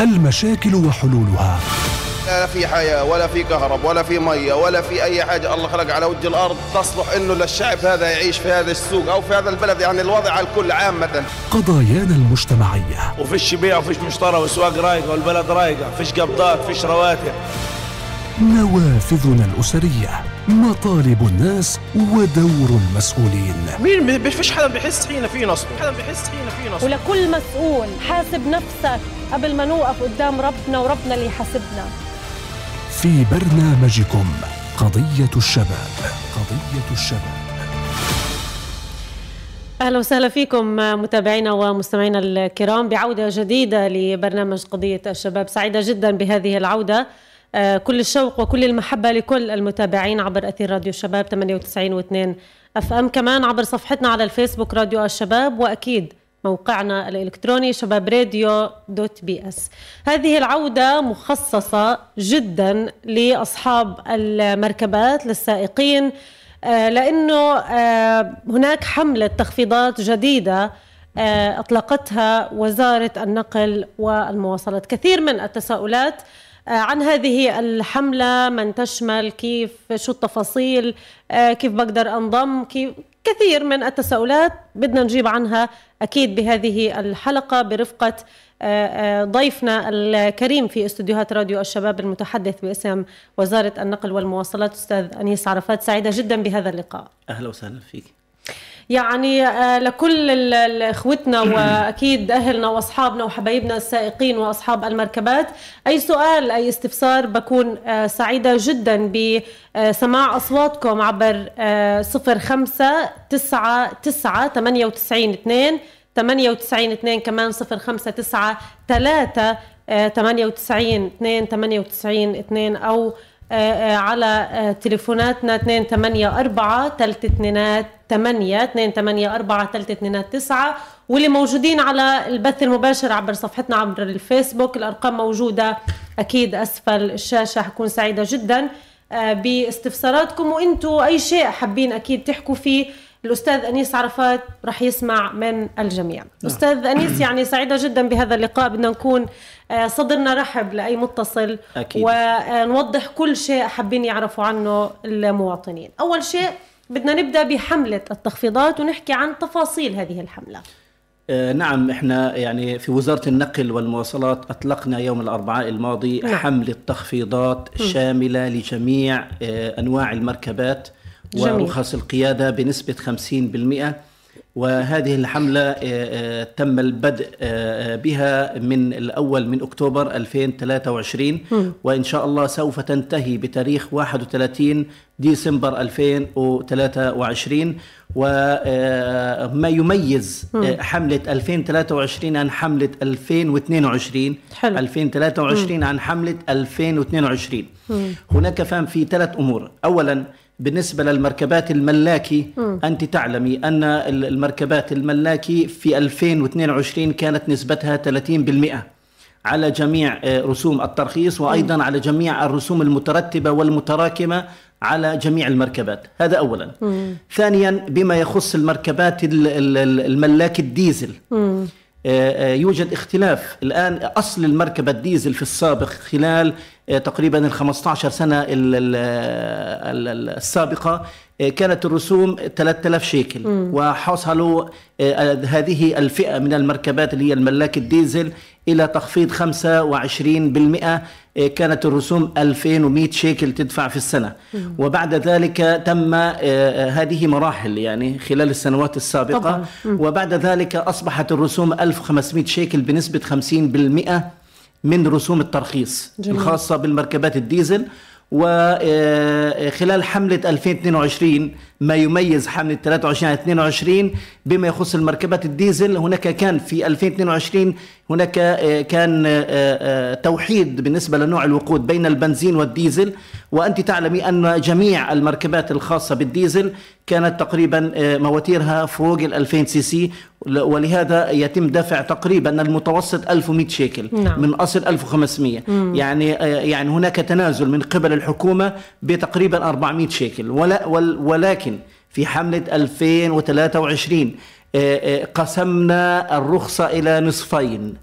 المشاكل وحلولها. لا في حياة ولا في كهرب ولا في مية ولا في أي حاجة. الله خلق على وجه الأرض تصلح إنه للشعب هذا يعيش في هذا السوق أو في هذا البلد. يعني الوضع على الكل عامة قضايانا المجتمعية. وفيش بيع وفيش مشترى واسواق رايقه والبلد رايقة فيش قبضات فيش رواتب. نوافذنا الأسرية مطالب الناس ودور المسؤولين. مين ما فيش حدا بيحس حين في نصب؟ حدا بيحس حين في نصب؟ ولكل مسؤول حاسب نفسك قبل ما نوقف قدام ربنا وربنا اللي يحاسبنا. في برنامجكم قضية الشباب قضية الشباب. أهلا وسهلا فيكم متابعينا ومستمعينا الكرام. بعودة جديدة لبرنامج قضية الشباب سعيدة جدا بهذه العودة. كل الشوق وكل المحبة لكل المتابعين عبر أثير راديو الشباب 98 و2 أف أم. كمان عبر صفحتنا على الفيسبوك راديو الشباب وأكيد موقعنا الإلكتروني شباب راديو dot ps. هذه العودة مخصصة جدا لأصحاب المركبات للسائقين آه، لأنه آه، هناك حملة تخفيضات جديدة آه، أطلقتها وزارة النقل والمواصلات. كثير من التساؤلات آه، عن هذه الحملة من تشمل كيف شو التفاصيل آه، كيف بقدر أنضم كيف كثير من التساؤلات بدنا نجيب عنها أكيد بهذه الحلقة برفقة آه، آه، ضيفنا الكريم في استديوهات راديو الشباب المتحدث باسم وزارة النقل والمواصلات أستاذ أنيس عرفات سعيدة جدا بهذا اللقاء. أهلا وسهلا فيك. يعني آه، لكل إخوتنا وأكيد أهلنا وأصحابنا وحبايبنا السائقين وأصحاب المركبات أي سؤال أي استفسار بكون آه، سعيدة جدا بسماع أصواتكم عبر 05 9 9 98 2 98 2 كمان 05 9 3 98 2 98 2 أو آه، آه، على آه، تليفوناتنا 284 3 2 8 284 3 2 9 واللي موجودين على البث المباشر عبر صفحتنا عبر الفيسبوك. الأرقام موجودة. أكيد أسفل الشاشة حكون سعيدة جدا. آه، باستفساراتكم وأنتم أي شيء حابين أكيد تحكوا فيه الأستاذ أنيس عرفات رح يسمع من الجميع. أستاذ أنيس يعني سعيدة جدا بهذا اللقاء. بدنا نكون آه، صدرنا رحب لأي متصل. أكيد. ونوضح كل شيء حابين يعرفوا عنه المواطنين. أول شيء بدنا نبدأ بحملة التخفيضات ونحكي عن تفاصيل هذه الحملة آه، نعم إحنا يعني في وزارة النقل والمواصلات أطلقنا يوم الأربعاء الماضي نعم. حملة تخفيضات شاملة لجميع آه، أنواع المركبات. ورخص القيادة بنسبة 50% وهذه الحملة آه، آه، تم البدء آه، بها من الأول من أكتوبر 2023 وإن شاء الله سوف تنتهي بتاريخ 31 ديسمبر 2023 وما يميز حملة 2023 عن حملة 2022 حلو. 2023 عن حملة 2022 هناك فهم في ثلاث أمور. أولا بالنسبة للمركبات الملاكي أنت تعلمي أن ال- المركبات الملاكي في 2022 كانت نسبتها 30% على جميع آه، رسوم الترخيص وأيضا على جميع الرسوم المترتبة والمتراكمة على جميع المركبات. هذا أولا. ثانيا بما يخص المركبات ال- ال- ال- الملاك الديزل. آه، يوجد اختلاف. الآن أصل المركبة الديزل في السابق خلال آه، تقريبا ال 15 سنة ال- ال- ال- ال- السابقة آه، كانت الرسوم 3000 شيكل. وحصلوا آه، هذه الفئة من المركبات اللي هي الملاك الديزل إلى تخفيض 25% آه، كانت الرسوم 2100 شيكل تدفع في السنة. وبعد ذلك تم آه، آه، هذه مراحل يعني خلال السنوات السابقة. طبعاً. وبعد ذلك أصبحت الرسوم 1500 شيكل بنسبة 50% من رسوم الترخيص جميل. الخاصة بالمركبات الديزل. وخلال حملة 2022 ما يميز حملة 23 على 22 بما يخص المركبات الديزل. هناك كان في 2022 هناك آه، كان آه، آه، توحيد بالنسبة لنوع الوقود بين البنزين والديزل. وأنت تعلمي أن جميع المركبات الخاصة بالديزل كانت تقريبا مواتيرها فوق ال 2000 سي سي. ولهذا يتم دفع تقريبا المتوسط 1100 شيكل نعم. من أصل 1500 يعني آه، يعني هناك تنازل من قبل الحكومة بتقريبا 400 شيكل. ولا ولكن في حملة 2023 آه، آه، قسمنا الرخصة إلى نصفين.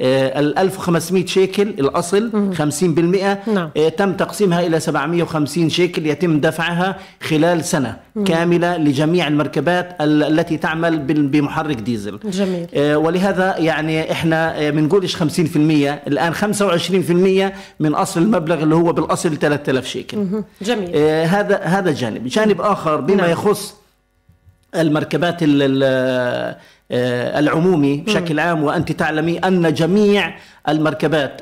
ال 1500 شيكل الأصل 50% نعم. آه، تم تقسيمها إلى 750 شيكل يتم دفعها خلال سنة كاملة لجميع المركبات ال- التي تعمل بمحرك ديزل. جميل. آه، ولهذا يعني إحنا آه، بنقولش 50% الآن 25% من أصل المبلغ اللي هو بالأصل 3000 شيكل. جميل. آه، هذا هذا جانب. جانب آخر بما نعم. يخص المركبات ال- ال- آه، العمومي بشكل عام وأنت تعلمي أن جميع المركبات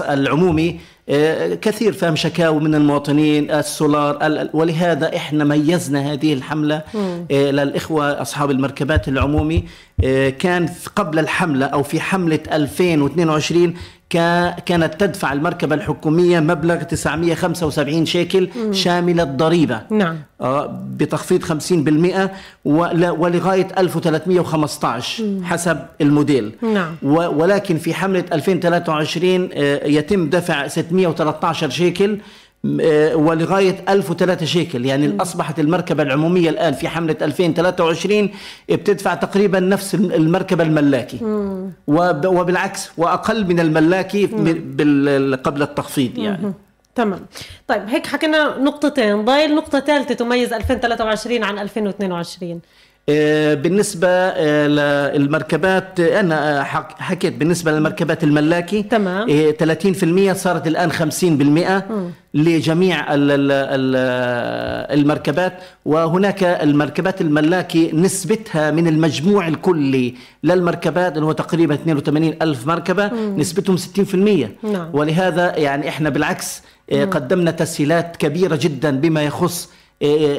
العمومي آه، كثير فهم شكاوى من المواطنين السولار ال- ال- ولهذا إحنا ميزنا هذه الحملة آه، للإخوة أصحاب المركبات العمومي كان قبل الحملة أو في حملة 2022 كا- كانت تدفع المركبة الحكومية مبلغ 975 شيكل شامل الضريبة. نعم. آه، بتخفيض 50% ول- ولغاية 1315 حسب الموديل. نعم. ولكن في حملة 2023 آه، يتم دفع 613 شيكل ولغاية 1003 شيكل. يعني أصبحت المركبة العمومية الآن في حملة 2023 بتدفع تقريبا نفس الم- المركبة الملاكي. وب- وبالعكس وأقل من الملاكي م- بال- قبل التخفيض يعني. تمام. طيب هيك حكينا نقطتين. ضايل نقطة ثالثة تميز 2023 عن 2022 آه، بالنسبة آه، للمركبات آه، أنا آه، حك- حكيت بالنسبة للمركبات الملاكي تمام. آه، 30% صارت الآن 50% لجميع ال- ال- ال- المركبات وهناك المركبات الملاكي نسبتها من المجموع الكلي للمركبات اللي هو تقريبا 82 ألف مركبة نسبتهم 60% نعم. ولهذا يعني إحنا بالعكس آه، قدمنا تسهيلات كبيرة جدا بما يخص آه،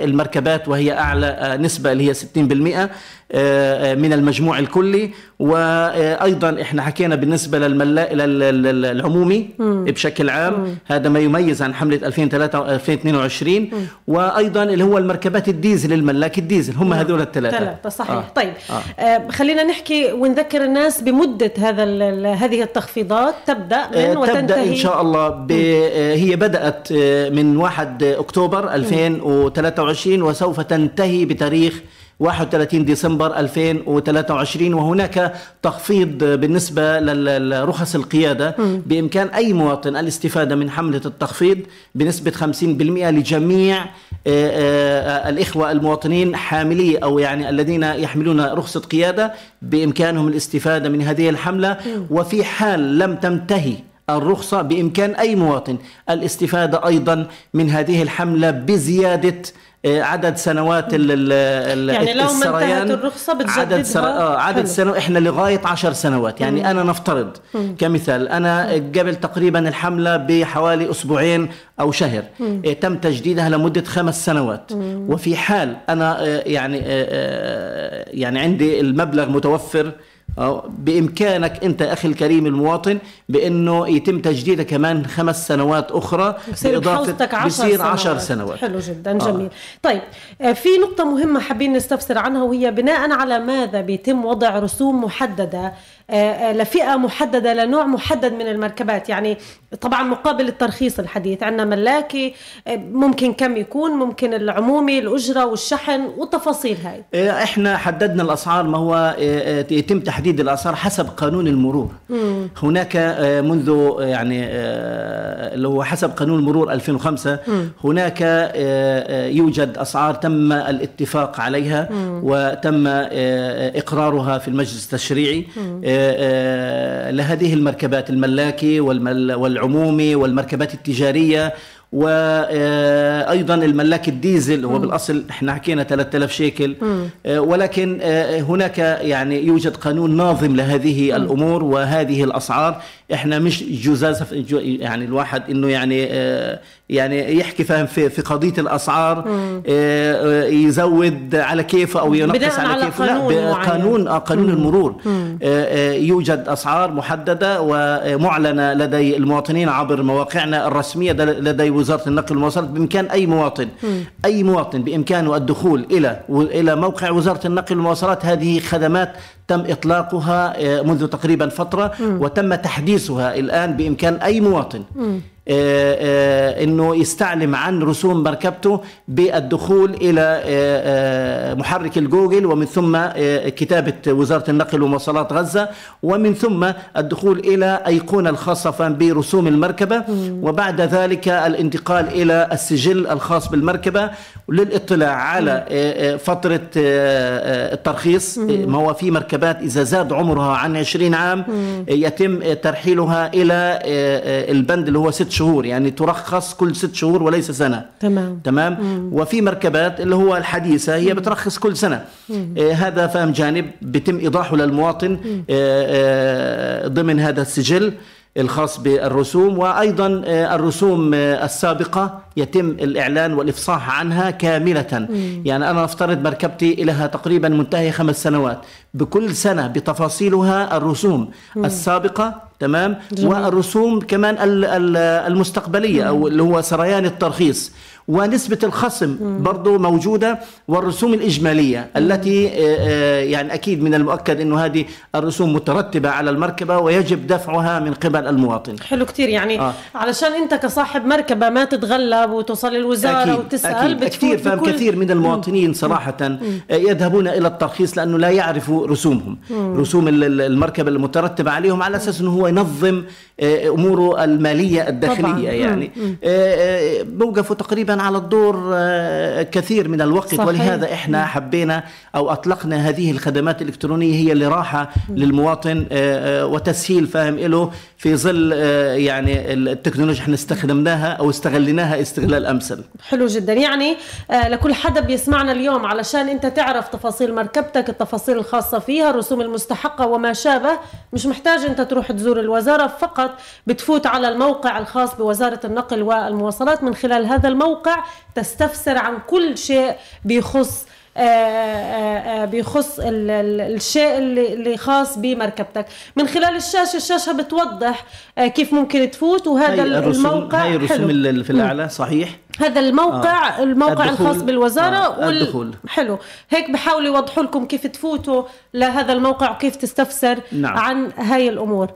المركبات وهي أعلى آه، نسبة اللي هي 60% آه، آه، من المجموع الكلي. وأيضا إحنا حكينا بالنسبة للملا... لل- لل- للعمومي بشكل عام. هذا ما يميز عن حملة 2003 2022 وأيضا اللي هو المركبات الديزل الملاك الديزل هم هذول الثلاثة. ثلاثة صحيح. آه. آه. طيب. آه. آه. آه خلينا نحكي ونذكر الناس بمدة هذا هذه التخفيضات. تبدأ من آه، وتنتهي تبدا إن شاء الله ب... آه، هي بدأت آه، من 1 أكتوبر 2023 وسوف تنتهي بتاريخ 31 ديسمبر 2023 وهناك تخفيض بالنسبة لرخص القيادة. بإمكان أي مواطن الاستفادة من حملة التخفيض بنسبة 50% لجميع آه، آه، الإخوة المواطنين حاملي أو يعني الذين يحملون رخصة قيادة بإمكانهم الاستفادة من هذه الحملة. وفي حال لم تنتهي الرخصة بإمكان أي مواطن. الاستفادة أيضا من هذه الحملة بزيادة آه، عدد سنوات ال ال يعني لو ما. انتهت الرخصة بتجددها؟ عدد سر... آه عدد. سنوات إحنا لغاية 10 سنوات. يعني أنا نفترض كمثال أنا قبل تقريبا الحملة بحوالي أسبوعين أو شهر. آه، تم تجديدها لمدة خمس سنوات. وفي حال أنا آه، يعني يعني عندي المبلغ متوفر أو بإمكانك أنت أخي الكريم المواطن بأنه يتم تجديده كمان خمس سنوات بصير بحوزتك 10 بصير سنوات. 10 سنوات حلو جدا آه. جميل طيب آه، في نقطة مهمة حابين نستفسر عنها وهي بناء على ماذا بيتم وضع رسوم محددة آه، آه، لفئة محددة لنوع محدد من المركبات. يعني طبعا مقابل الترخيص الحديث عندنا ملاكي آه، ممكن كم يكون ممكن العمومي الأجرة والشحن والتفاصيل هاي. إحنا حددنا الأسعار ما هو يتم تحديد الأسعار حسب قانون المرور. هناك آه، منذ يعني اللي هو حسب قانون المرور 2005 هناك آه، آه، يوجد أسعار تم الاتفاق عليها وتم آه، إقرارها في المجلس التشريعي. آه، لهذه المركبات الملاكي والعمومي والمركبات التجارية. وأيضا الملاك الديزل هو بالأصل إحنا حكينا 3000 شيكل. آه، ولكن آه، هناك يعني يوجد قانون ناظم لهذه الأمور وهذه الأسعار. إحنا مش جزاز جو- يعني الواحد إنه يعني آه، يعني يحكي فاهم في في قضية الأسعار يزود على كيفه أو ينقص على, على كيفه قانون لا معين. قانون قانون المرور. يوجد أسعار محددة ومعلنة لدي المواطنين عبر مواقعنا الرسمية لدي وزارة النقل والمواصلات بإمكان أي مواطن أي مواطن بإمكانه الدخول إلى إلى موقع وزارة النقل والمواصلات هذه خدمات تم إطلاقها آه، منذ تقريبا فترة وتم تحديثها الآن بإمكان أي مواطن. آه، إنه يستعلم عن رسوم مركبته بالدخول إلى آه، محرك الجوجل ومن ثم كتابة وزارة النقل ومواصلات غزة ومن ثم الدخول إلى أيقونة الخاصة برسوم المركبة وبعد ذلك الانتقال إلى السجل الخاص بالمركبة للاطلاع على فترة الترخيص. ما هو في مركبات إذا زاد عمرها عن 20 عام يتم ترحيلها إلى البند اللي هو ست شهور يعني ترخص كل ست شهور وليس سنة. تمام. تمام؟ مم. وفي مركبات اللي هو الحديثة هي بترخص كل سنة. آه هذا فهم جانب بيتم إيضاحه للمواطن آه آه ضمن هذا السجل. الخاص بالرسوم وأيضا آه، الرسوم آه، السابقة يتم الإعلان والإفصاح عنها كاملة مم. يعني أنا أفترض مركبتي لها تقريبا منتهي خمس سنوات بكل سنة بتفاصيلها الرسوم مم. السابقة تمام جميل. والرسوم كمان المستقبلية مم. أو اللي هو سريان الترخيص ونسبة الخصم برضو موجودة والرسوم الإجمالية التي آه، آه، يعني أكيد من المؤكد أنه هذه الرسوم مترتبة على المركبة ويجب دفعها من قبل المواطن حلو كتير يعني آه. علشان أنت كصاحب مركبة ما تتغلب وتوصل الوزارة أكيد وتسأل أكيد كثير فهم بكل... كثير من المواطنين صراحة مم. آه، يذهبون إلى الترخيص لأنه لا يعرفوا رسومهم مم. رسوم المركبة المترتبة عليهم على أساس أنه هو ينظم أموره المالية الداخلية طبعا. يعني بوقفوا تقريبا على الدور آه، كثير من الوقت صحيح. ولهذا إحنا حبينا أو أطلقنا هذه الخدمات الإلكترونية هي اللي راحة للمواطن آه، آه، وتسهيل فاهم له في ظل يعني التكنولوجيا إحنا استخدمناها أو استغليناها استغلال أمثل. حلو جدا. يعني لكل حدا بيسمعنا اليوم علشان أنت تعرف تفاصيل مركبتك التفاصيل الخاصة فيها الرسوم المستحقة وما شابه. مش محتاج أنت تروح تزور الوزارة فقط بتفوت على الموقع الخاص بوزارة النقل والمواصلات من خلال هذا الموقع. الموقع تستفسر عن كل شيء بيخص آه، آه، آه، بيخص الشيء اللي خاص بمركبتك من خلال الشاشة الشاشة بتوضح كيف ممكن تفوت وهذا هاي الموقع هاي الرسوم اللي في الأعلى صحيح هذا الموقع آه. الموقع الخاص بالوزارة آه. وال... الدخول. حلو هيك بحاولوا يوضحوا لكم كيف تفوتوا لهذا الموقع وكيف تستفسر نعم. عن هاي الأمور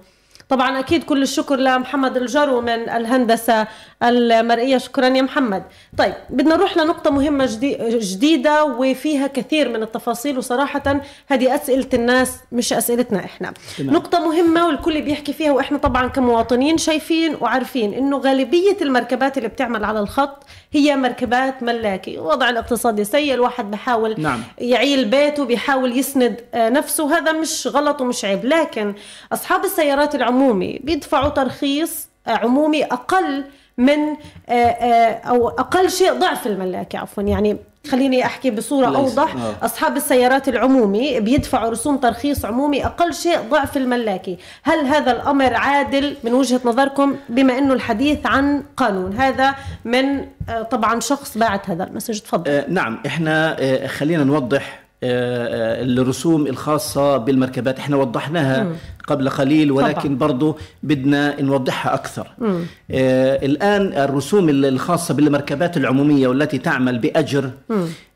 طبعا أكيد كل الشكر لمحمد الجرو من الهندسة المرئية. شكرا يا محمد. طيب بدنا نروح لنقطة مهمة جديدة وفيها كثير من التفاصيل وصراحه هذه أسئلة الناس مش أسئلتنا إحنا. نعم. نقطة مهمة والكل بيحكي فيها وإحنا طبعا كمواطنين شايفين وعارفين إنه غالبية المركبات اللي بتعمل على الخط هي مركبات ملاكي. وضع الاقتصادي سيء الواحد بحاول نعم. يعيل بيته بيحاول يسند آه، نفسه. هذا مش غلط ومش عيب. لكن أصحاب السيارات العمومي بيدفعوا ترخيص آه، عمومي أقل من آه، أو أقل شيء ضعف الملاكي عفوا. يعني خليني أحكي بصورة أوضح. آه. أصحاب السيارات العمومي بيدفعوا رسوم ترخيص عمومي أقل شيء ضعف الملاكي هل هذا الأمر عادل من وجهة نظركم؟ بما إنه الحديث عن قانون هذا من آه طبعا شخص باعت هذا المسج. تفضل. آه نعم إحنا آه خلينا نوضح آه، آه، الرسوم الخاصة بالمركبات إحنا وضحناها. قبل قليل ولكن طبعا. برضو بدنا نوضحها أكثر آه الآن الرسوم الخاصة بالمركبات العمومية والتي تعمل بأجر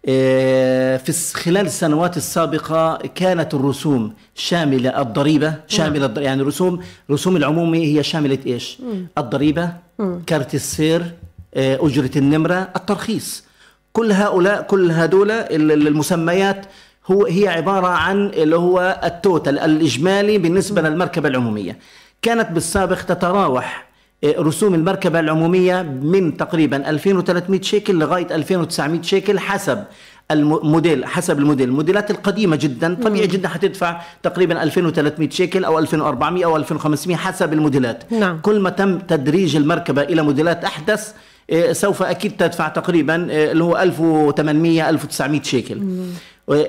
آه في خلال السنوات السابقة كانت الرسوم شاملة الضريبة شاملة مم. يعني رسوم رسوم العمومي هي شاملة إيش. الضريبة. كارت السير آه أجرة النمرة الترخيص كل هؤلاء كل هذول المسميات هو هي عبارة عن اللي هو ال total الإجمالي بالنسبة للمركبة العمومية. كانت بالسابق تتراوح آه، رسوم المركبة العمومية من تقريبا 2300 شيكل لغاية 2900 شيكل حسب الموديل حسب الموديل. الموديلات القديمة جدا طبيعي جدا حتدفع تقريبا 2300 شيكل أو 2400 أو 2500 حسب الموديلات. نعم. كل ما تم تدريج المركبة إلى موديلات أحدث سوف أكيد تدفع تقريبا إيه، اللي هو 1800 1900 شيكل.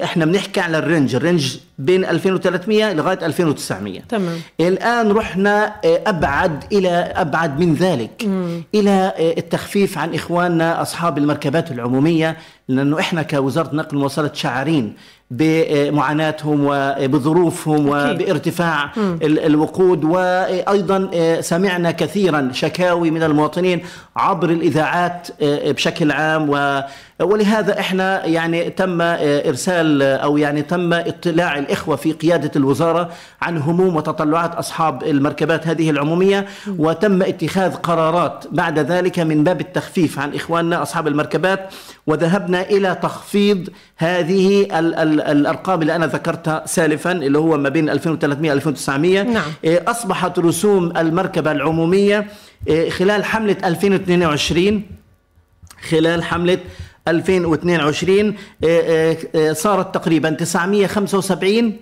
إحنا بنحكي على ال range ال range بين 2300 لغاية 2900 تمام. الآن رحنا إيه، أبعد إلى أبعد من ذلك مم. إلى التخفيف عن إخواننا أصحاب المركبات العمومية لأنه إحنا كوزارة نقل ومواصلات شاعرين بمعاناتهم وبظروفهم أكيد. وبارتفاع ال- الوقود. وأيضا آه، سمعنا كثيرا شكاوي من المواطنين عبر الإذاعات آه، بشكل عام. و ولهذا إحنا يعني تم آه، إرسال آه، أو يعني تم اطلاع الإخوة في قيادة الوزارة عن هموم وتطلعات أصحاب المركبات هذه العمومية وتم اتخاذ قرارات بعد ذلك من باب التخفيف عن إخواننا أصحاب المركبات وذهبنا إلى تخفيض هذه ال ال الأرقام اللي أنا ذكرتها سالفا اللي هو ما بين 2300 2900 نعم. إيه، أصبحت رسوم المركبة العمومية خلال حملة 2022 خلال حملة 2022 إيه، إيه، إيه، صارت تقريبا 975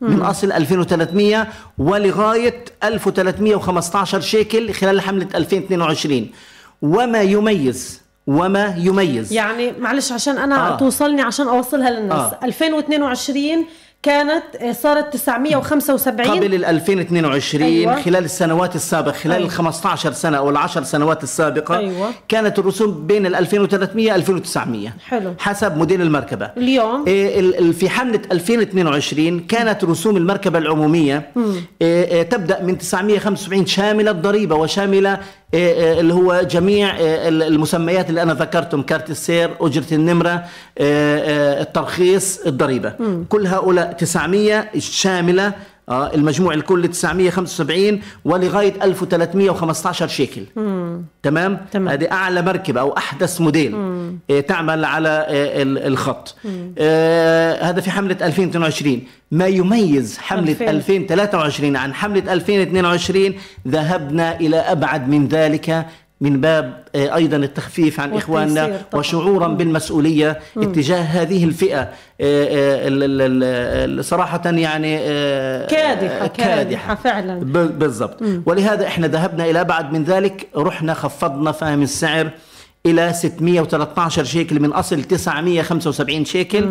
من أصل 2300 ولغاية 1315 شيكل خلال حملة 2022 وما يميز وما يميز يعني معلش عشان أنا آه. آه. توصلني عشان أوصلها للناس آه. آه. 2022 كانت آه، صارت 975 قبل ال 2022 أيوة. خلال السنوات السابقة خلال أيوة. ال 15 سنة أو ال 10 سنوات السابقة أيوة. كانت الرسوم بين ال 2300 2900 حلو. حسب موديل المركبة اليوم إيه، ال- ال- في حملة 2022 كانت رسوم المركبة العمومية إيه، إيه، تبدأ من 975 شاملة الضريبة وشاملة اللي هو جميع ال- المسميات اللي أنا ذكرتهم كارت السير إيه، إيه، الترخيص الضريبة كل هؤلاء 900 شاملة آه، المجموع الكلي 975 ولغاية 1315 شيكل. تمام؟ تمام. هذه أعلى مركبة أو أحدث موديل آه، تعمل على آه، ال- الخط. آه، هذا في حملة 2022 ما يميز حملة 2000. 2023 عن حملة 2022 ذهبنا إلى أبعد من ذلك من باب آه، أيضا التخفيف عن إخواننا. وشعورا بالمسؤولية اتجاه هذه الفئة. آه، آه، صراحة يعني كادحة آه، كادحة. فعلا. بالضبط. ولهذا إحنا ذهبنا إلى ابعد من ذلك رحنا خفضنا فهم السعر إلى 613 شيكل من أصل 975 شيكل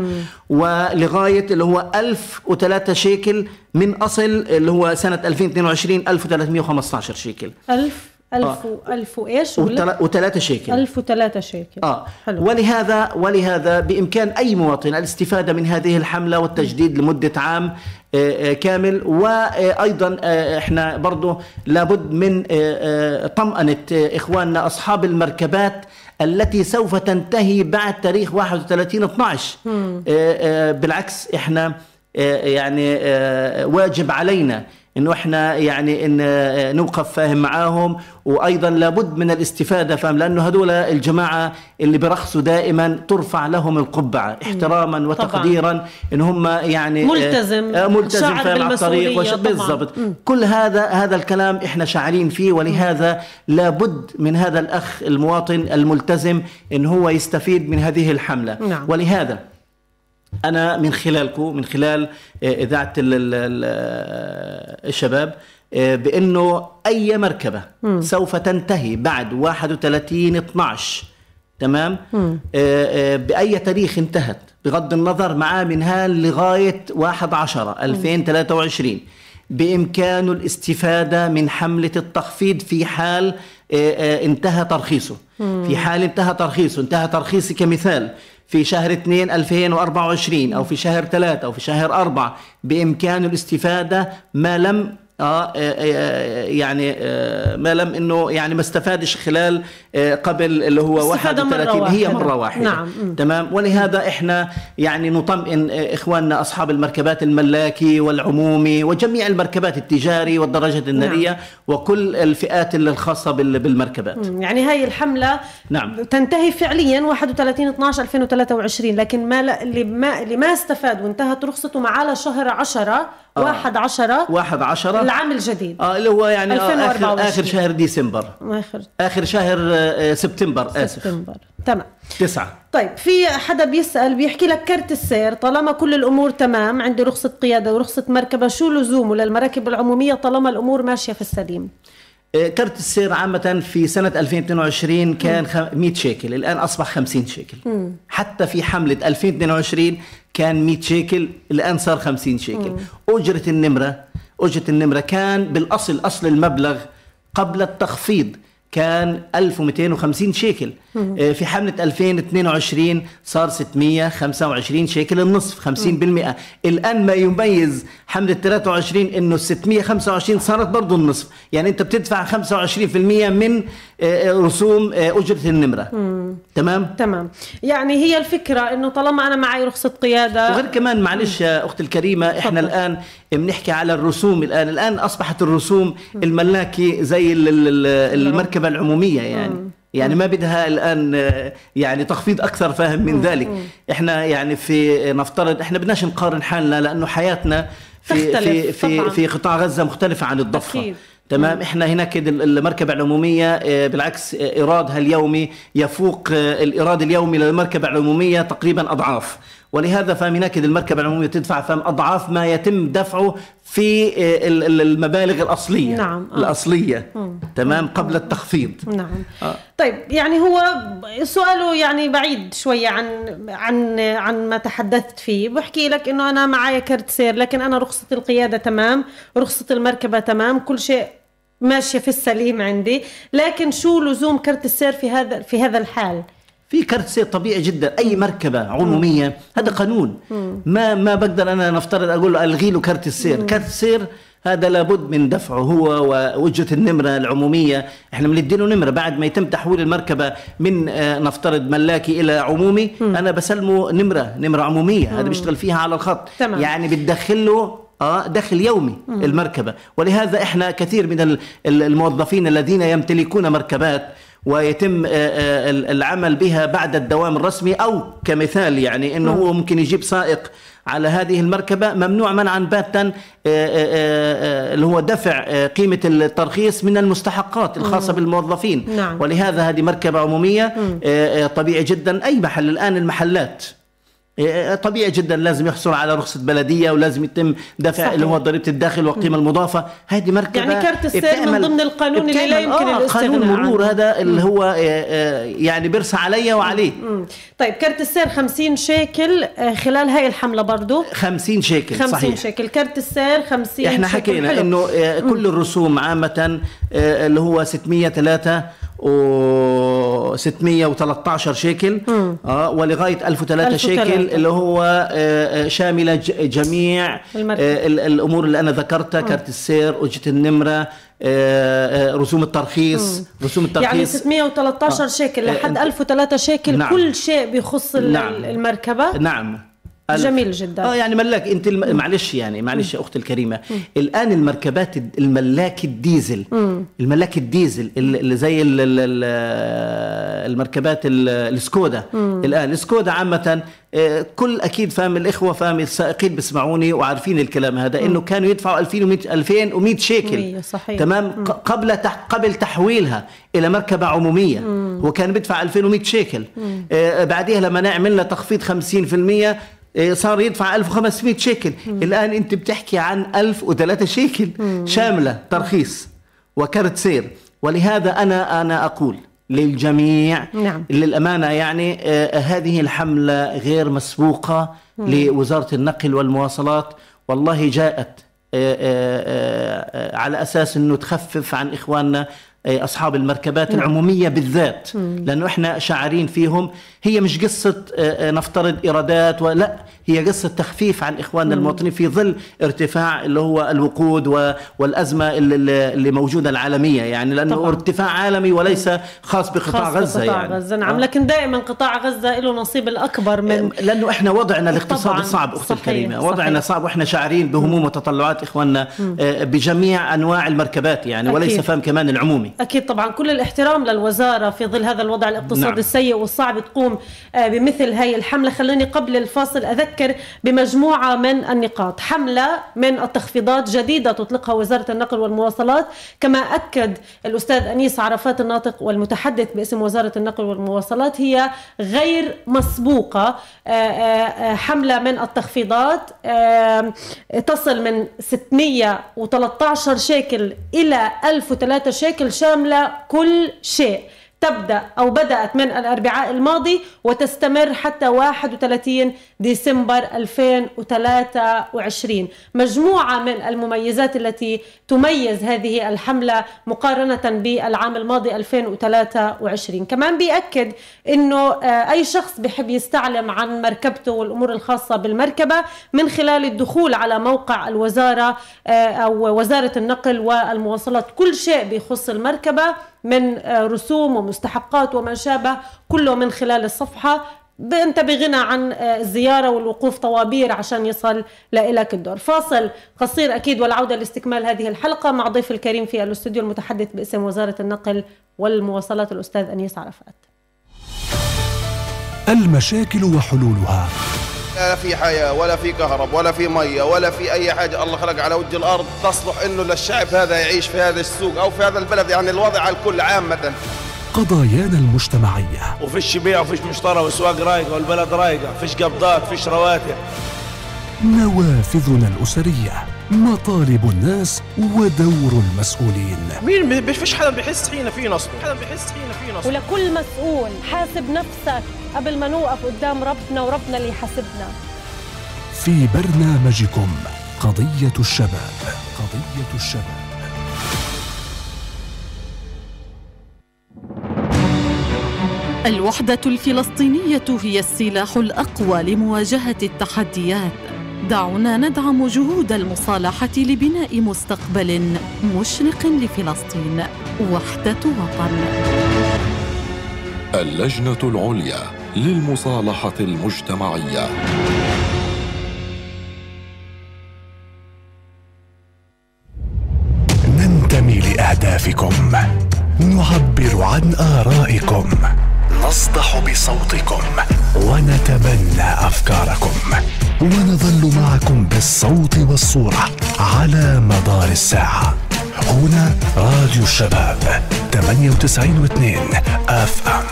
ولغاية اللي هو 1003 شيكل من أصل اللي هو سنة 2022 1315 شيكل. 1000 1000 و 1000 وإيش وثلاثة شيكل. 1003 شيكل. آه. حلو. ولهذا ولهذا بإمكان أي مواطن الاستفادة من هذه الحملة والتجديد لمدة عام آه، آه، كامل. وأيضا آه، إحنا برضه لابد من آه، آه، آه، إخواننا أصحاب المركبات التي سوف تنتهي بعد تاريخ 31 12 آه، آه، بالعكس إحنا آه، يعني آه، واجب علينا إنه إحنا يعني إن آه، نوقف فاهم معاهم وأيضا لابد من الاستفادة فاهم لأنه هذول الجماعة اللي برخصوا دائما ترفع لهم القبعة احتراما وتقديرا إن هم يعني آه، ملتزم. آه، ملتزم فاهم على الطريق. بالضبط كل هذا هذا الكلام إحنا شاعرين فيه ولهذا لابد من هذا الأخ المواطن الملتزم إن هو يستفيد من هذه الحملة نعم. ولهذا أنا من خلالكم من خلال آه، إذاعة ال- الشباب آه، بأنه أي مركبة سوف تنتهي بعد 31 12 تمام؟ آه، آه، بأي تاريخ انتهت؟ بغض النظر معاه منها لغاية 1 10 2023 بامكانه الاستفادة من حملة التخفيض في حال آه، آه، انتهى ترخيصه. في حال انتهى ترخيصه انتهى ترخيصي كمثال. في شهر 2 2024 أو في شهر 3 أو في شهر 4 بامكانه الاستفادة ما لم آه آه، آه، يعني آه، ما لم إنه يعني ما استفادش خلال قبل اللي هو استفادة مرة 31 هي واحدة. مرة واحدة نعم. تمام ولهذا إحنا يعني نطمئن إخواننا أصحاب المركبات الملاكي والعمومي وجميع المركبات التجاري والدراجات النارية نعم. وكل الفئات الخاصة بال- بالمركبات يعني هاي الحملة نعم. تنتهي فعليا 31 12 2023 لكن ما اللي ما اللي ما استفاد وانتهت رخصته معاه لشهر 10 آه. 1 10 واحد عشرة. العام الجديد. آه اللي هو يعني آه، 2024. آخر شهر ديسمبر. اخر آخر شهر آه، سبتمبر. اسف سبتمبر. تمام. تسعة. طيب في حدا بيسأل بيحكي لك كرت السير طالما كل الأمور تمام عندي رخصة قيادة ورخصة مركبة شو لزومه للمراكب العمومية طالما الأمور ماشية في السليم؟ آه، كرت السير عامة في سنة 2022 كان خ- 100 شيكل الآن أصبح 50 شيكل. حتى في حملة 2022 كان 100 شيكل الآن صار 50 شيكل. أجرة النمرة أجرة النمرة كان بالأصل أصل المبلغ قبل التخفيض كان 1250 شيكل. في حملة 2022 صار 625 شيكل النصف 50% الآن ما يميز حملة 23 إنه 625 صارت برضه النصف. يعني أنت بتدفع 25% من آه، رسوم آه، أجرة النمرة. تمام؟ تمام. يعني هي الفكرة إنه طالما أنا معي رخصة قيادة وغير كمان معلش يا أختي الكريمة إحنا تفضل. الآن بنحكي على الرسوم الآن. الآن أصبحت الرسوم الملاكي زي ال- ال- ال- المركبة العمومية يعني ما بدها الآن آه، يعني تخفيض أكثر فاهم من ذلك. إحنا يعني في نفترض إحنا بدناش نقارن حالنا لأنه حياتنا في في في. في قطاع غزة مختلفة عن الضفة. أكيد. تمام؟ إحنا هناك ال- المركبة العمومية آه، بالعكس آه، إيرادها اليومي يفوق آه، الإيراد اليومي للمركبة العمومية تقريبا أضعاف. ولهذا فهم هناك المركبه العمومية تدفع فهم أضعاف ما يتم دفعه في آه، ال- ال- المبالغ الأصلية نعم، آه. الأصلية تمام قبل التخفيض. نعم. آه. طيب يعني هو سؤاله يعني بعيد شوية عن عن عن ما تحدثت فيه. بحكي لك إنه أنا معايا كرت سير لكن أنا رخصة القيادة تمام رخصة المركبة تمام كل شيء ماشية في السليم عندي. لكن شو لزوم كرت السير في هذا في هذا الحال؟ في كرت سير طبيعي جدا أي مركبة عمومية هذا قانون. ما ما بقدر أنا نفترض أقول له ألغي له كرت السير. كرت السير هذا لابد من دفعه هو ووجهه النمرة العمومية. إحنا بندي له نمرة. بعد ما يتم تحويل المركبة من آه، نفترض ملاكي إلى عمومي أنا بسلمه نمرة نمرة عمومية. هذا بيشتغل فيها على الخط. تمام. يعني بتدخل له آه دخل يومي المركبة. ولهذا إحنا كثير من ال- ال- الموظفين الذين يمتلكون مركبات ويتم آه، آه، ال- العمل بها بعد الدوام الرسمي أو كمثال يعني إنه هو ممكن يجيب سائق على هذه المركبة. ممنوع منعا باتا آه، اللي هو دفع قيمة الترخيص من المستحقات الخاصة بالموظفين. نعم. ولهذا هذه مركبة عمومية طبيعي جدا. أي محل؟ الآن المحلات. طبيعي جدا لازم يحصل على رخصة بلدية ولازم يتم دفع صحيح. اللي هو ضريبة الداخل والقيمة المضافة هذه مركبة يعني كرت السير من ضمن القانون اللي لا يمكن آه الاستغناء قانون مرور عنه. هذا اللي هو يعني بيرسى علي وعليه مم. طيب كرت السير 50 شيكل آه، خلال هاي الحملة برضو 50 شيكل 50 صحيح شيكل كرت السير 50 إحنا. حكينا. إنه كل الرسوم عامة آه، اللي هو 603 و 613 شيكل آه ولغاية 1003 شيكل 1003. اللي هو آه، آه، شاملة جميع. آه، ال- الأمور اللي أنا ذكرتها كارت السير اجره النمرة آه، رسوم الترخيص رسوم يعني الترخيص 613 شيكل آه، لحد أنت- 1003 شيكل نعم. كل شيء بيخص نعم. المركبة نعم. جميل جدا. آه يعني ملاك أنت الم... معلش يعني معلش يا أختي الكريمة. الآن المركبات الملاك الديزل الملاك الديزل ال- اللي زي ال... ال... ال... المركبات ال... السكودا. الآن السكودا عامة آه، كل أكيد فاهم الإخوة فاهم السائقين بيسمعوني وعارفين الكلام هذا إنه كانوا يدفعوا 2100 2100 شيكل. صحيح. تمام؟ ق- قبل تح... قبل تحويلها إلى مركبة عمومية. هو كان بيدفع 2100 شيكل. آه بعديها لما عملنا تخفيض 50% آه، صار يدفع 1500 شيكل. الآن أنت بتحكي عن 1003 شيكل. شاملة ترخيص وكرت سير. ولهذا أنا أنا أقول للجميع نعم. للأمانة يعني آه، هذه الحملة غير مسبوقة لوزارة النقل والمواصلات. والله جاءت آه، آه، على أساس إنه تخفف عن إخواننا أصحاب المركبات العمومية بالذات لأنه إحنا شاعرين فيهم هي مش قصة آه، آه، نفترض إيرادات ولا هي قصة تخفيف عن إخواننا المواطنين في ظل ارتفاع اللي هو الوقود والأزمة اللي- اللي موجودة العالمية يعني لأنه طبعاً. ارتفاع عالمي وليس خاص بقطاع خاص غزة بقطاع يعني غزة نعم آه. لكن دائما قطاع غزة له نصيب الأكبر من لأنه إحنا وضعنا الاقتصادي. صعب أختي الكريمة وضعنا صحيح. صعب وإحنا شاعرين بهموم وتطلعات إخواننا آه، بجميع أنواع المركبات يعني وليس أكيد. فهم كمان العمومي أكيد طبعا. كل الاحترام للوزارة في ظل هذا الوضع الاقتصادي نعم. السيء والصعب تقوم آه، بمثل هاي الحملة. خلوني قبل الفاصل أذكر بمجموعة من النقاط. حملة من التخفيضات جديدة تطلقها وزارة النقل والمواصلات. كما أكد الأستاذ أنيس عرفات الناطق والمتحدث باسم وزارة النقل والمواصلات هي غير مسبوقة. آه، آه، حملة من التخفيضات تصل من 613 شيكل إلى 1003 شيكل شاملة كل شيء. تبدأ أو بدأت من الأربعاء الماضي وتستمر حتى 31 ديسمبر 2023 مجموعة من المميزات التي تميز هذه الحملة مقارنة بالعام الماضي 2023 كمان بيأكد أنه آه، أي شخص بحب يستعلم عن مركبته والأمور الخاصة بالمركبة من خلال الدخول على موقع الوزارة آه، أو وزارة النقل والمواصلات. كل شيء بيخص المركبة. من آه، رسوم ومستحقات وما شابه كله من خلال الصفحة. انت بغنى عن آه، الزيارة والوقوف طوابير عشان يصل لك الدور. فاصل قصير أكيد والعودة لاستكمال هذه الحلقة مع ضيف الكريم في الاستوديو المتحدث باسم وزارة النقل والمواصلات الأستاذ أنيس عرفات. المشاكل وحلولها. لا في حياة ولا في كهرب ولا في مية ولا في أي حاجة. الله خلق على وجه الأرض تصلح إنه للشعب هذا يعيش في هذا السوق أو في هذا البلد. يعني الوضع على الكل عامة قضايانا المجتمعية. وفيش بيع وفيش مشترى واسواق رايقة والبلد رايقة فيش قبضات فيش رواتب. نوافذنا الأسرية. مطالب الناس ودور المسؤولين. مين ما فيش حدا بيحس حين في نصب. حدا بيحس حين في نصب. ولكل مسؤول حاسب نفسك قبل ما نوقف قدام ربنا وربنا اللي يحاسبنا. في برنامجكم قضية الشباب. قضية الشباب. الوحدة الفلسطينية هي السلاح الأقوى لمواجهة التحديات. دعونا ندعم جهود المصالحة لبناء مستقبل مشرق لفلسطين. وحدة وطن. اللجنة العليا للمصالحة المجتمعية. ننتمي لأهدافكم نعبر عن آرائكم نصدح بصوتكم. ونتبنى أفكاركم. ونظل معكم بالصوت والصورة على مدار الساعة. هنا راديو الشباب 98.2 أف أم.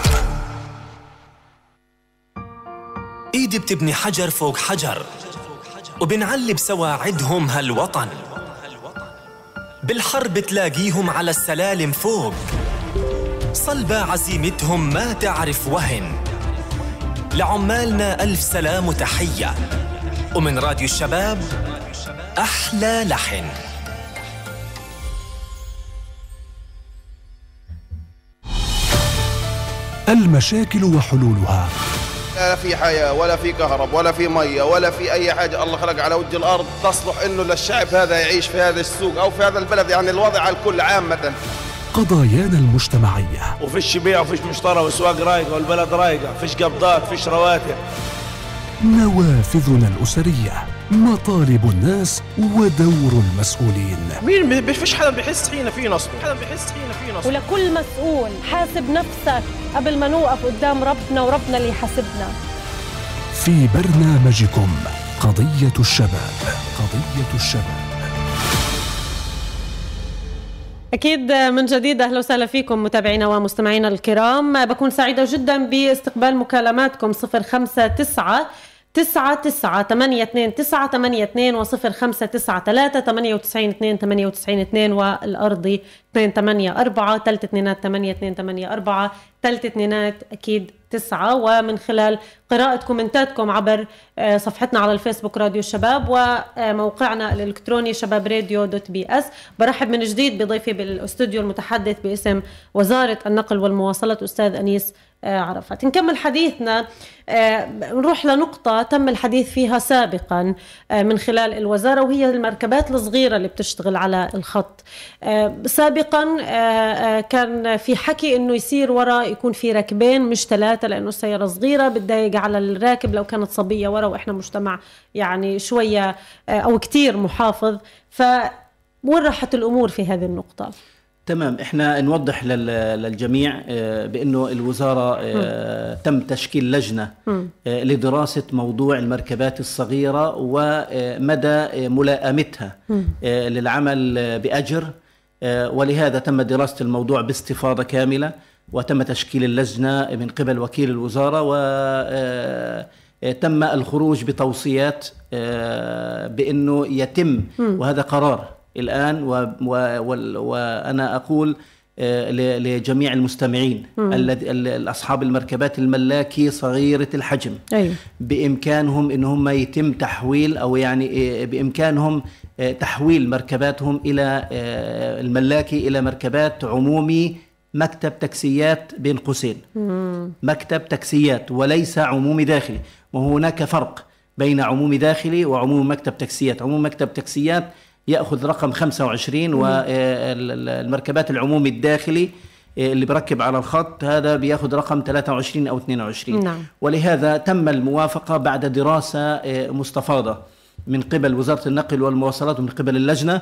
إيدي بتبني حجر فوق حجر وبنعلي بسواعدهم هالوطن. بالحرب تلاقيهم على السلالم فوق. صلبة عزيمتهم ما تعرف وهن. لعمالنا ألف سلام وتحية. ومن راديو الشباب أحلى لحن. المشاكل وحلولها. لا في حياة ولا في كهرب ولا في مية ولا في أي حاجة. الله خلق على وجه الأرض تصلح إنه للشعب هذا يعيش في هذا السوق أو في هذا البلد. يعني الوضع على الكل عامة. قضايانا المجتمعية. وفيش بيع وفيش مشترى واسواق رايقة والبلد رايقة فيش قبضات فيش رواتب. نوافذنا الأسرية مطالب الناس ودور المسؤولين. مين ما فيش حدا بيحس حين في نصب. حدا بيحس حين في نصب. ولكل مسؤول حاسب نفسك قبل ما نوقف قدام ربنا وربنا اللي يحاسبنا. في برنامجكم قضية الشباب قضية الشباب. أكيد من جديد أهلا وسهلا فيكم متابعينا ومستمعينا الكرام. بكون سعيدة جدا باستقبال مكالماتكم 059 تسعة تسعة ثمانية اثنين تسعة ثمانية اثنين وصفر خمسة تسعة ثلاثة ثمانية وتسعين اثنين ثمانية وتسعين اثنين والأرضي اثنين ثمانية أربعة ثلاثة اثنينات ثمانية اثنين ثمانية أربعة ثلاثة اثنينات أكيد تسعة. ومن خلال قراءة comments اتكم عبر آه، صفحتنا على الفيسبوك راديو الشباب وموقعنا الإلكتروني شباب راديو dot ps برحب من جديد بضيفي بالاستوديو المتحدث باسم وزارة النقل والمواصلات أستاذ أنيس آه، عرفت نكمل حديثنا آه، نروح لنقطة تم الحديث فيها سابقا من خلال الوزارة وهي المركبات الصغيرة اللي بتشتغل على الخط. سابقا كان في حكي إنه يصير وراء يكون في ركبين مش ثلاثة لأنه السيارة صغيرة بتضايق على الراكب لو كانت صبية ورا وإحنا مجتمع يعني شوية أو كتير محافظ. ف وين راحت الأمور في هذه النقطة؟ تمام إحنا نوضح للجميع آه، بإنه الوزارة آه، تم تشكيل لجنة آه، لدراسة موضوع المركبات الصغيرة ومدى ملائمتها للعمل بأجر. ولهذا تم دراسة الموضوع باستفاضة كاملة وتم تشكيل اللجنة من قبل وكيل الوزارة و تم الخروج بتوصيات بأنه يتم. وهذا قرار الآن وأنا أقول آه، لجميع المستمعين اصحاب المركبات الملاكي صغيرة الحجم. أيوة. بإمكانهم إن هم يتم تحويل أو يعني آه، بإمكانهم آه، تحويل مركباتهم إلى آه، الملاكي إلى مركبات عمومي مكتب تاكسيات بين قوسين. مكتب تاكسيات وليس عمومي داخلي. وهناك فرق بين عمومي داخلي وعموم مكتب تاكسيات. عموم مكتب تاكسيات يأخذ رقم 25 والمركبات العمومي الداخلي آه، اللي بركب على الخط هذا بيأخذ رقم 23 أو 22 نعم. ولهذا تم الموافقة بعد دراسة آه، مستفاضة من قبل وزارة النقل والمواصلات ومن قبل اللجنة آه، آه،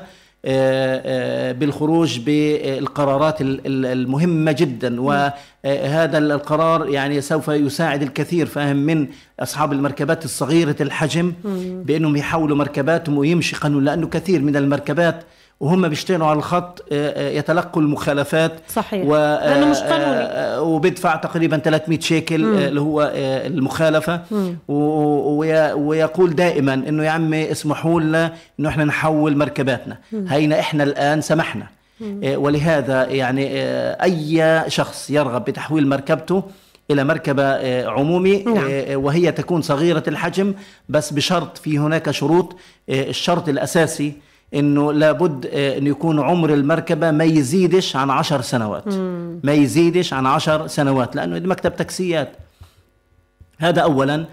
بالخروج بالقرارات ال- ال- المهمة جدا. وهذا القرار يعني سوف يساعد الكثير فاهم من أصحاب المركبات الصغيرة الحجم بأنهم يحولوا مركباتهم ويمشي قانون لأنه كثير من المركبات وهم بيشتغلوا على الخط آه، آه، يتلقوا المخالفات. صحيح. و لأنه مش قانوني. آه، وبيدفع تقريبا 300 شيكل آه، اللي هو المخالفة. و- وي- ويقول دائما إنه يا عمي اسمحوا لنا إنه إحنا نحول مركباتنا. هينا إحنا الآن سمحنا. ولهذا يعني أي شخص يرغب بتحويل مركبته إلى مركبة عمومي نعم. وهي تكون صغيرة الحجم بس بشرط في هناك شروط الشرط الأساسي إنه لابد آه، انه يكون عمر المركبة ما يزيدش عن عشر سنوات. ما يزيدش عن عشر سنوات لأنه مكتب تاكسيات هذا اولا.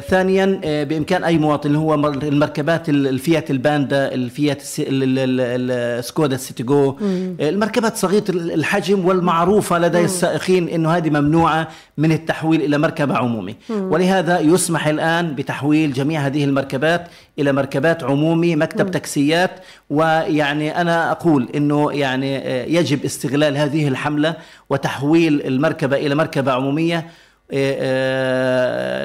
ثانيا آه، بإمكان أي مواطن اللي هو مر- المركبات ال- الفيات الباندا الفيات الس- ال- ال- ال- السكودا السيتيجو آه، المركبات صغيرة ال- الحجم والمعروفة لدى السائقين انه هذه ممنوعة من التحويل إلى مركبة عمومي. ولهذا يسمح الآن بتحويل جميع هذه المركبات إلى مركبات عمومي مكتب تاكسيات. ويعني أنا أقول إنه يعني آه، يجب استغلال هذه الحملة وتحويل المركبة إلى مركبة عمومية. آه،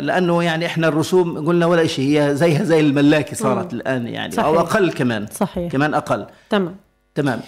لأنه يعني إحنا الرسوم قلنا ولا شيء هي زيها زي الملاكي صارت الآن يعني أو صحيح. أقل كمان. صحيح. كمان أقل. تمام. تمام.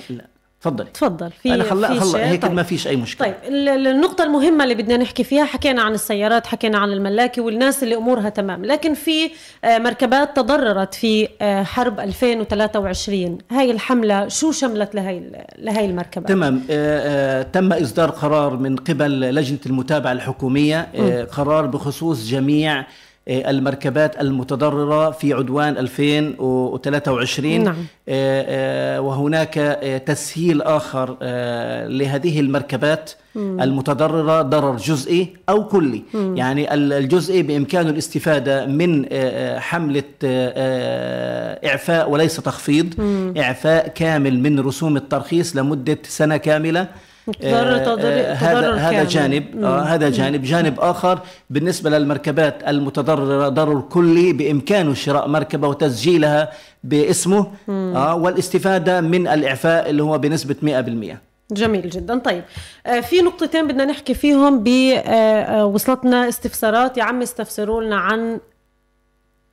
تفضلي. تفضل. في أنا خلا شيء؟ هيك طيب. ما فيش أي مشكلة. طيب ال- ال- النقطة المهمة اللي بدنا نحكي فيها حكينا عن السيارات حكينا عن الملاكي والناس اللي أمورها تمام. لكن في آه، مركبات تضررت في آه، حرب 2023 هاي الحملة شو شملت لهي لهي المركبات تمام. آه، تم إصدار قرار من قبل لجنة المتابعة الحكومية آه، قرار بخصوص جميع المركبات المتضررة في عدوان 2023 نعم. آه، آه، وهناك آه، تسهيل آخر آه، لهذه المركبات المتضررة ضرر جزئي أو كلي. يعني ال- الجزئي بإمكانه الاستفادة من آه، آه، حملة آه، آه، إعفاء وليس تخفيض. إعفاء كامل من رسوم الترخيص لمدة سنة كاملة. تضرر- آه، تضرر- آه، هذا تضرر هذا كامل. جانب آه هذا جانب. جانب آخر بالنسبة للمركبات المتضررة ضرر كلي بإمكانه شراء مركبة وتسجيلها باسمه آه والاستفادة من الإعفاء اللي هو بنسبة 100% جميل جدا. طيب آه، في نقطتين بدنا نحكي فيهم آه، آه، وصلتنا استفسارات. يا عم استفسروا لنا عن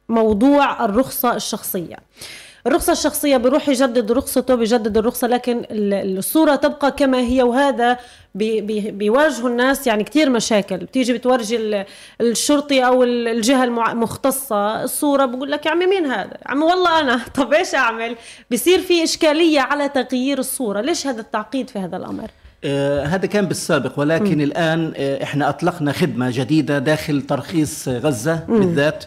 موضوع الرخصة الشخصية. الرخصة الشخصية بيروح يجدد رخصته بيجدد الرخصة لكن ال- الصورة تبقى كما هي وهذا بي بي بيواجهوا الناس يعني كتير مشاكل بتيجي بتورجي ال- الشرطي أو ال- الجهة المختصة الصورة بقول لك يا عمي مين هذا عمي والله أنا طب إيش أعمل بصير في إشكالية على تغيير الصورة ليش هذا التعقيد في هذا الأمر آه هذا كان بالسابق ولكن م. الآن آه إحنا أطلقنا خدمة جديدة داخل ترخيص غزة م. بالذات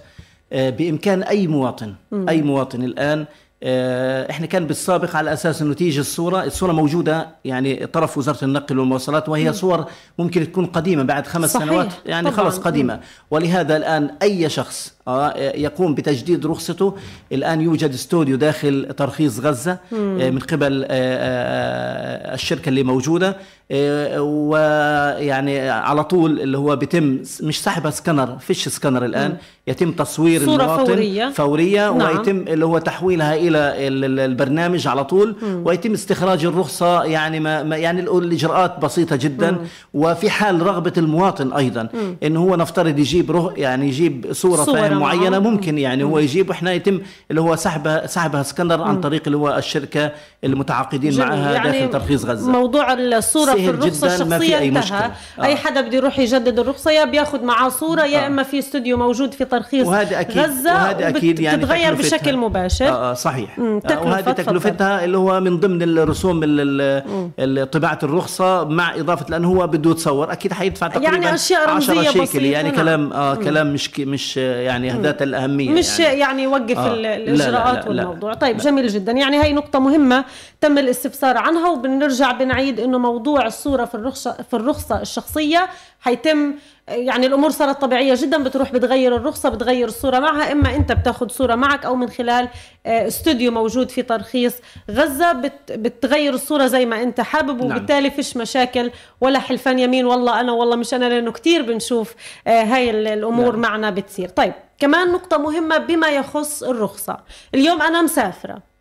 آه بإمكان أي مواطن م. أي مواطن الآن إحنا كان بالسابق على أساس إنه تيجي الصورة، الصورة موجودة يعني طرف وزارة النقل والمواصلات وهي م. صور ممكن تكون قديمة بعد خمس صحيح. سنوات يعني طبعاً. خلص قديمة، ولهذا الآن أي شخص آه، يقوم بتجديد رخصته، الآن يوجد استوديو داخل ترخيص غزة آه، من قبل آه، آه، الشركة اللي موجودة آه، ويعني على طول اللي هو بيتم مش سحب سكانر فيش سكانر الآن. يتم تصوير صورة المواطن فورية. فورية نعم. ويتم اللي هو تحويلها إلى ال- ال- البرنامج على طول. ويتم استخراج الرخصة يعني ما يعني ال- الإجراءات بسيطة جدا. وفي حال رغبة المواطن أيضا انه هو نفترض يجيب رخ يعني يجيب صورة صور فاهم معينة. ممكن يعني هو يجيب. وإحنا يتم اللي هو سحبها سحبها اسكندر عن طريق اللي هو الشركة المتعاقدين. معها داخل ترخيص غزة موضوع الصورة في في الشخصية أي انتهى مشكلة. آه. أي حدا بده يروح يجدد الرخصة يا بياخد معاه صورة يا آه. إما في استوديو موجود في ترخيص وهذا أكيد غزة وهذا أكيد يعني بتتغير. بشكل مباشر آه, آه صحيح آه وهذه. تكلفتها اللي هو من ضمن الرسوم ال- ال- طباعة الرخصة مع إضافة لأنه هو بده يتصور أكيد حيدفع تقريبا يعني أشياء 10 رمزية شيكل بسيطة، يعني نعم. كلام آه كلام مش مش آه، يعني ذات الأهمية مش يعني. يعني يوقف آه. ال- لا، لا، الإجراءات لا،. والموضوع طيب جميل جدا يعني هاي نقطة مهمة تم الاستفسار عنها وبنرجع بنعيد إنه موضوع الصورة في الرخصه في الرخصة الشخصية. حيتم يعني الأمور صارت طبيعية جدا بتروح بتغير الرخصة بتغير الصورة معها إما أنت بتاخذ صورة معك أو من خلال آه، استوديو موجود في ترخيص غزة بت بتغير الصورة زي ما أنت حابب نعم. وبالتالي فيش مشاكل ولا حلفان يمين. والله أنا والله مش أنا لأنه كتير بنشوف آه، هاي ال- الأمور نعم. معنا بتصير. طيب كمان نقطة مهمة بما يخص الرخصة. اليوم أنا مسافرة.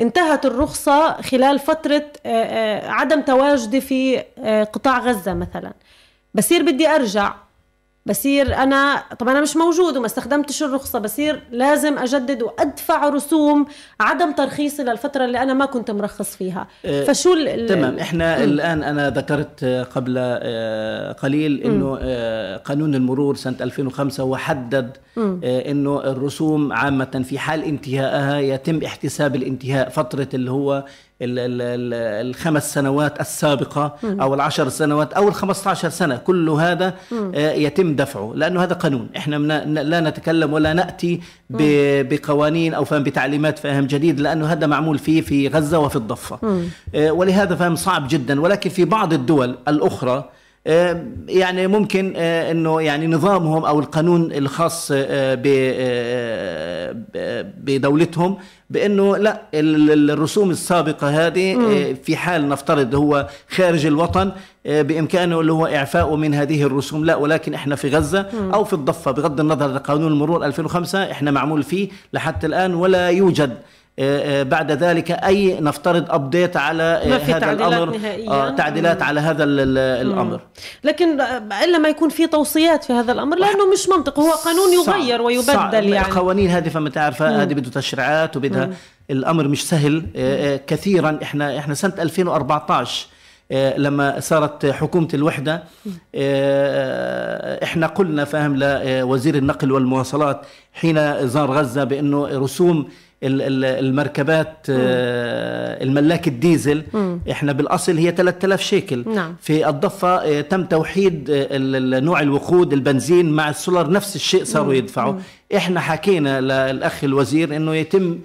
انتهت الرخصة خلال فترة آه، آه، عدم تواجدي في آه، قطاع غزة مثلا. بصير بدي أرجع. بصير أنا طب أنا مش موجود وما استخدمتش الرخصة بصير لازم أجدد وأدفع رسوم عدم ترخيصي للفترة اللي أنا ما كنت مرخص فيها. آه، فشو ال- ال- تمام. إحنا الآن أنا ذكرت قبل آه، قليل إنه آه، قانون المرور سنة 2005 هو حدد آه، إنه الرسوم عامة في حال انتهائها يتم احتساب الانتهاء فترة اللي هو الخمس سنوات السابقة أو العشر سنوات أو الخمسة عشر سنة كل هذا آه، يتم دفعه لأنه هذا قانون. إحنا لا نتكلم ولا نأتي بقوانين أو فهم بتعليمات فهم جديد لأنه هذا معمول فيه في غزة وفي الضفة. آه، ولهذا فهم صعب جدا. ولكن في بعض الدول الأخرى يعني ممكن آه، إنه يعني نظامهم أو القانون الخاص آه، آه، بدولتهم بإنه لا ال- ال- الرسوم السابقة هذه آه، في حال نفترض هو خارج الوطن آه، بإمكانه اللي هو اعفائه من هذه الرسوم لا ولكن إحنا في غزة أو في الضفة بغض النظر عن قانون المرور 2005 إحنا معمول فيه لحتى الآن ولا يوجد آه، آه، بعد ذلك أي نفترض ابديت على آه، ما في هذا تعديلات الامر نهائياً. آه، تعديلات على هذا ال- ال- الأمر. لكن إلا ما يكون في توصيات في هذا الأمر لأنه مش منطق. هو قانون صعب- يغير صعب. ويبدل يعني. القوانين هذه فما تعرفها هذه بده تشريعات وبدها الأمر مش سهل. آه، آه، كثيرا إحنا إحنا سنة 2014 آه، لما صارت حكومة الوحدة آه، إحنا قلنا فاهم لوزير النقل والمواصلات حين زار غزة بأنه رسوم المركبات آه، الملاك الديزل إحنا بالأصل هي 3000 شيكل. نعم. في الضفة آه، تم توحيد آه، نوع الوقود البنزين مع السولار نفس الشيء صاروا يدفعوا. إحنا حكينا للأخ الوزير أنه يتم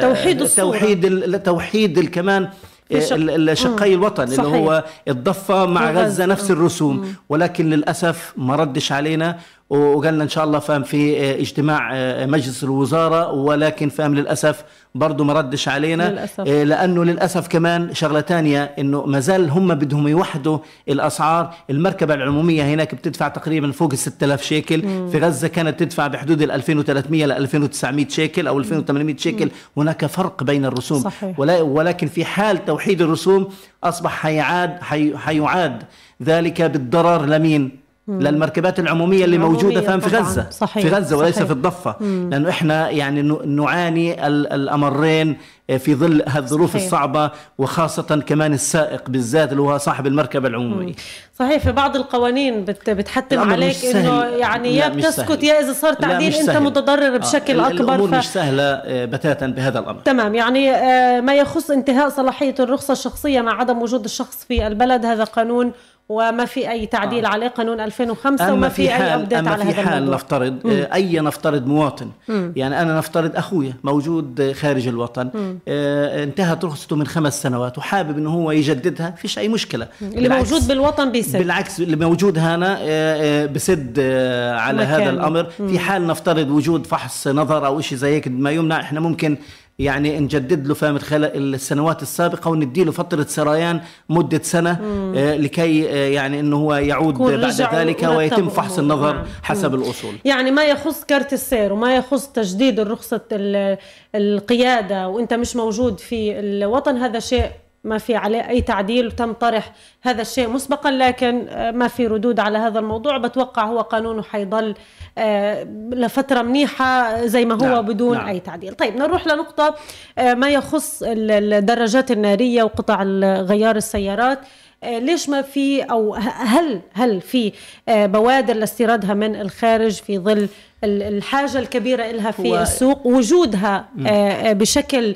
توحيد الصورة. توحيد توحيد كمان في شق- ال- ال- شقي الوطن صحيح. اللي هو الضفة مع. غزة نفس الرسوم. ولكن للأسف ما ردش علينا. وقالنا إن شاء الله فهم في آه، اجتماع آه، مجلس الوزارة ولكن فهم للأسف برضه ما ردش علينا. للأسف. آه، لأنه للأسف كمان شغلة تانية إنه ما زال هم بدهم يوحدوا الأسعار. المركبة العمومية هناك بتدفع تقريبا فوق ال 6000 شيكل. في غزة كانت تدفع بحدود ال 2300 ل 2900 شيكل أو 2800 شيكل. هناك فرق بين الرسوم. صحيح. ولكن في حال توحيد الرسوم أصبح حيعاد حي حيعاد ذلك بالضرر. لمين؟ للمركبات العمومية اللي العمومية موجودة فهم في. غزة صحيح. في غزة وليس صحيح. في الضفة لأنه إحنا يعني ن- نعاني ال- الأمرين في ظل هالظروف صحيح. الصعبة وخاصة كمان السائق بالذات اللي هو صاحب المركبة العمومية صحيح في بعض القوانين بت بتحتم عليك. إنه يعني يا بتسكت. يا إذا صار تعديل أنت. متضرر بشكل آه، أكبر الأمور ف... مش سهلة آه، بتاتا بهذا الأمر تمام يعني آه، ما يخص انتهاء صلاحية الرخصة الشخصية مع عدم وجود الشخص في البلد هذا قانون وما في أي تعديل آه. على قانون 2005 أما وما في في أبديت أما على في هذا حال الموضوع. نفترض آه، أي نفترض مواطن. يعني أنا نفترض أخويا موجود خارج الوطن آه، انتهت رخصته من خمس سنوات وحابب إنه هو يجددها فيش أي مشكلة. اللي بالعكس- موجود بالوطن بيسد. بالعكس اللي موجود هنا آه، آه، بسد آه، على مكانه. هذا الأمر. في حال نفترض وجود فحص نظر أو شيء زي هيك ما يمنع إحنا ممكن يعني نجدد له خلال السنوات السابقة وندي له فترة سريان مدة سنة آه، لكي آه، يعني إنه هو يعود بعد ذلك ويتم فحص. النظر نعم. حسب الأصول يعني ما يخص كارت السير وما يخص تجديد الرخصة ال- القيادة وإنت مش موجود في الوطن هذا شيء ما في عليه أي تعديل وتم طرح هذا الشيء مسبقا لكن آه، ما في ردود على هذا الموضوع. بتوقع هو قانونه حيضل آه، لفترة منيحة زي ما هو نعم، بدون نعم. أي تعديل. طيب نروح لنقطة آه، ما يخص ال- الدراجات النارية وقطع غيار السيارات. آه، ليش ما في أو هل هل في آه، بوادر لاستيرادها من الخارج في ظل ال- الحاجة الكبيرة لها في السوق؟ وجودها آه، آه، بشكل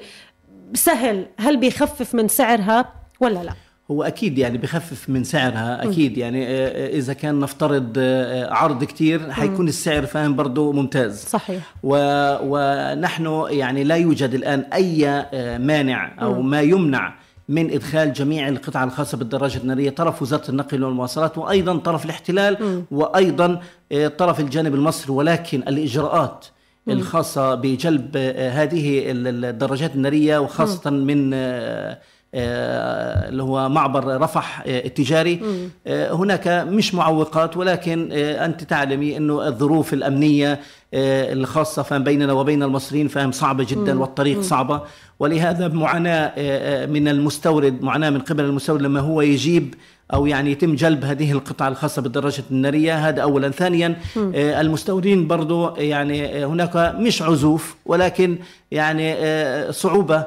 سهل هل بيخفف من سعرها ولا لا؟ هو أكيد يعني بخفف من سعرها أكيد يعني آه، آه، إذا كان نفترض آه، عرض كتير حيكون السعر فاهم برضه ممتاز. صحيح. و... ونحن يعني لا يوجد الآن أي مانع أو ما يمنع من إدخال جميع القطع الخاصة بالدراجة النارية طرف وزارة النقل والمواصلات وأيضا طرف الاحتلال وأيضا آه، طرف الجانب المصري ولكن الإجراءات الخاصة بجلب آه، هذه ال- الدراجات النارية وخاصة من آه، اللي هو معبر رفح آه، التجاري. آه، هناك مش معوقات ولكن آه، أنت تعلمي إنه الظروف الأمنية آه، الخاصة فهم بيننا وبين المصريين فهم صعبة جدا والطريق صعبة. ولهذا معاناة آه، آه، من المستورد معاناة من قبل المستورد لما هو يجيب أو يعني يتم جلب هذه القطع الخاصة بالدراجة النارية هذا اولا. ثانيا آه، المستوردين برضو يعني آه، هناك مش عزوف ولكن يعني آه، صعوبة آه،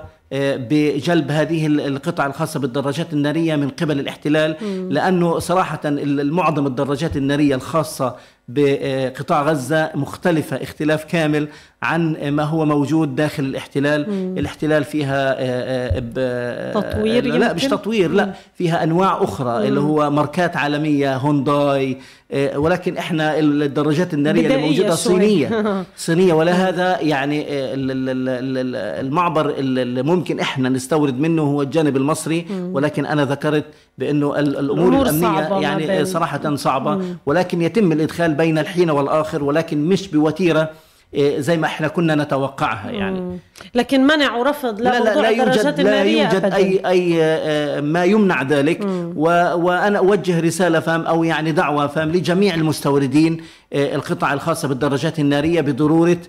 بجلب هذه ال- القطع الخاصة بالدراجات النارية من قبل الاحتلال لأنه صراحة ال- المعظم الدراجات النارية الخاصة بقطاع غزة مختلفة اختلاف كامل عن ما هو موجود داخل الاحتلال. الاحتلال فيها آه، آه، ب- تطوير لا مش؟ تطوير لا فيها أنواع أخرى اللي هو ماركات عالمية هونداي آه، ولكن إحنا الدراجات النارية اللي موجودة. صينية. صينية ولا هذا يعني آه، ال- ال- ال- ال- المعبر ال- اللي ممكن إحنا نستورد منه هو الجانب المصري. ولكن أنا ذكرت بانه ال- الأمور الأمنية صعبة يعني صراحة صعبة. ولكن يتم الإدخال بين الحين والآخر ولكن مش بوتيرة آه، زي ما إحنا كنا نتوقعها يعني. لكن منع ورفض لا لا لا الدراجات يوجد لا يوجد أبداً. اي أي آه، ما يمنع ذلك. و وأنا أوجه رسالة فهم أو يعني دعوة فهم لجميع المستوردين آه، القطع الخاصه بالدراجات النارية بضرورة آه، آه،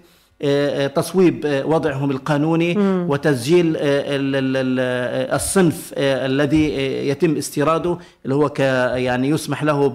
تصويب آه، وضعهم القانوني وتسجيل آه، ال- ال- ال- آه، الصنف آه، الذي آه، يتم استيراده اللي هو يعني يسمح له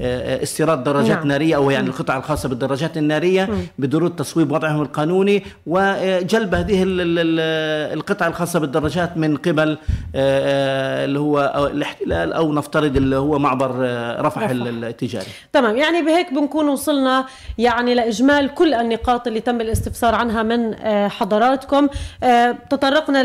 باستيراد دراجات نعم. نارية أو يعني القطع الخاصة بالدراجات النارية بضروره تصويب وضعهم القانوني وجلب هذه ال- ال- ال- القطع الخاصة بالدراجات من قبل آه، آه، اللي هو الاحتلال أو نفترض اللي هو معبر آه، رفح رفح. ال- التجاري تمام يعني بهيك بنكون وصلنا يعني لإجمال كل النقاط اللي تم الاستفسار عنها من آه، حضراتكم. آه، تطرقنا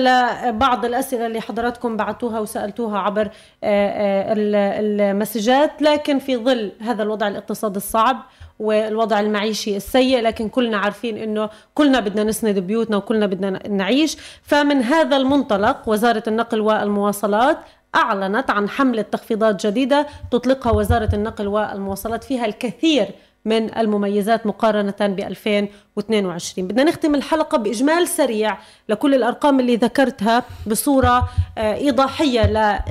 لبعض الأسئلة اللي حضراتكم بعتوها وسألتوها عبر آه، ال- المسجات لكن في ظل هذا الوضع الاقتصادي الصعب والوضع المعيشي السيء لكن كلنا عارفين إنه كلنا بدنا نسند بيوتنا وكلنا بدنا نعيش. فمن هذا المنطلق وزارة النقل والمواصلات أعلنت عن حملة تخفيضات جديدة تطلقها وزارة النقل والمواصلات فيها الكثير من المميزات مقارنة ب 2022 بدنا نختم الحلقة بإجمال سريع لكل الأرقام اللي ذكرتها بصورة آه، إيضاحية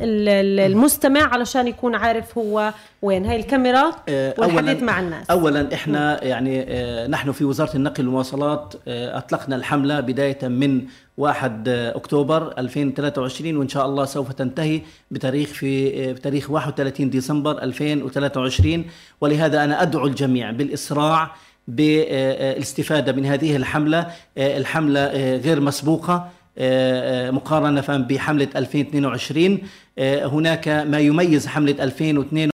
للمستمع علشان يكون عارف هو وين. هاي الكاميرا آه، والحديث مع الناس. اولا إحنا يعني آه، نحن في وزارة النقل والمواصلات أطلقنا الحملة بداية من 1 أكتوبر 2023 وإن شاء الله سوف تنتهي بتاريخ في بتاريخ 31 ديسمبر 2023 ولهذا أنا أدعو الجميع بالإسراع بالاستفادة من هذه الحملة. آه، الحملة آه، غير مسبوقة آه، مقارنة فهم بحمله 2022 آه، هناك ما يميز حملة 2022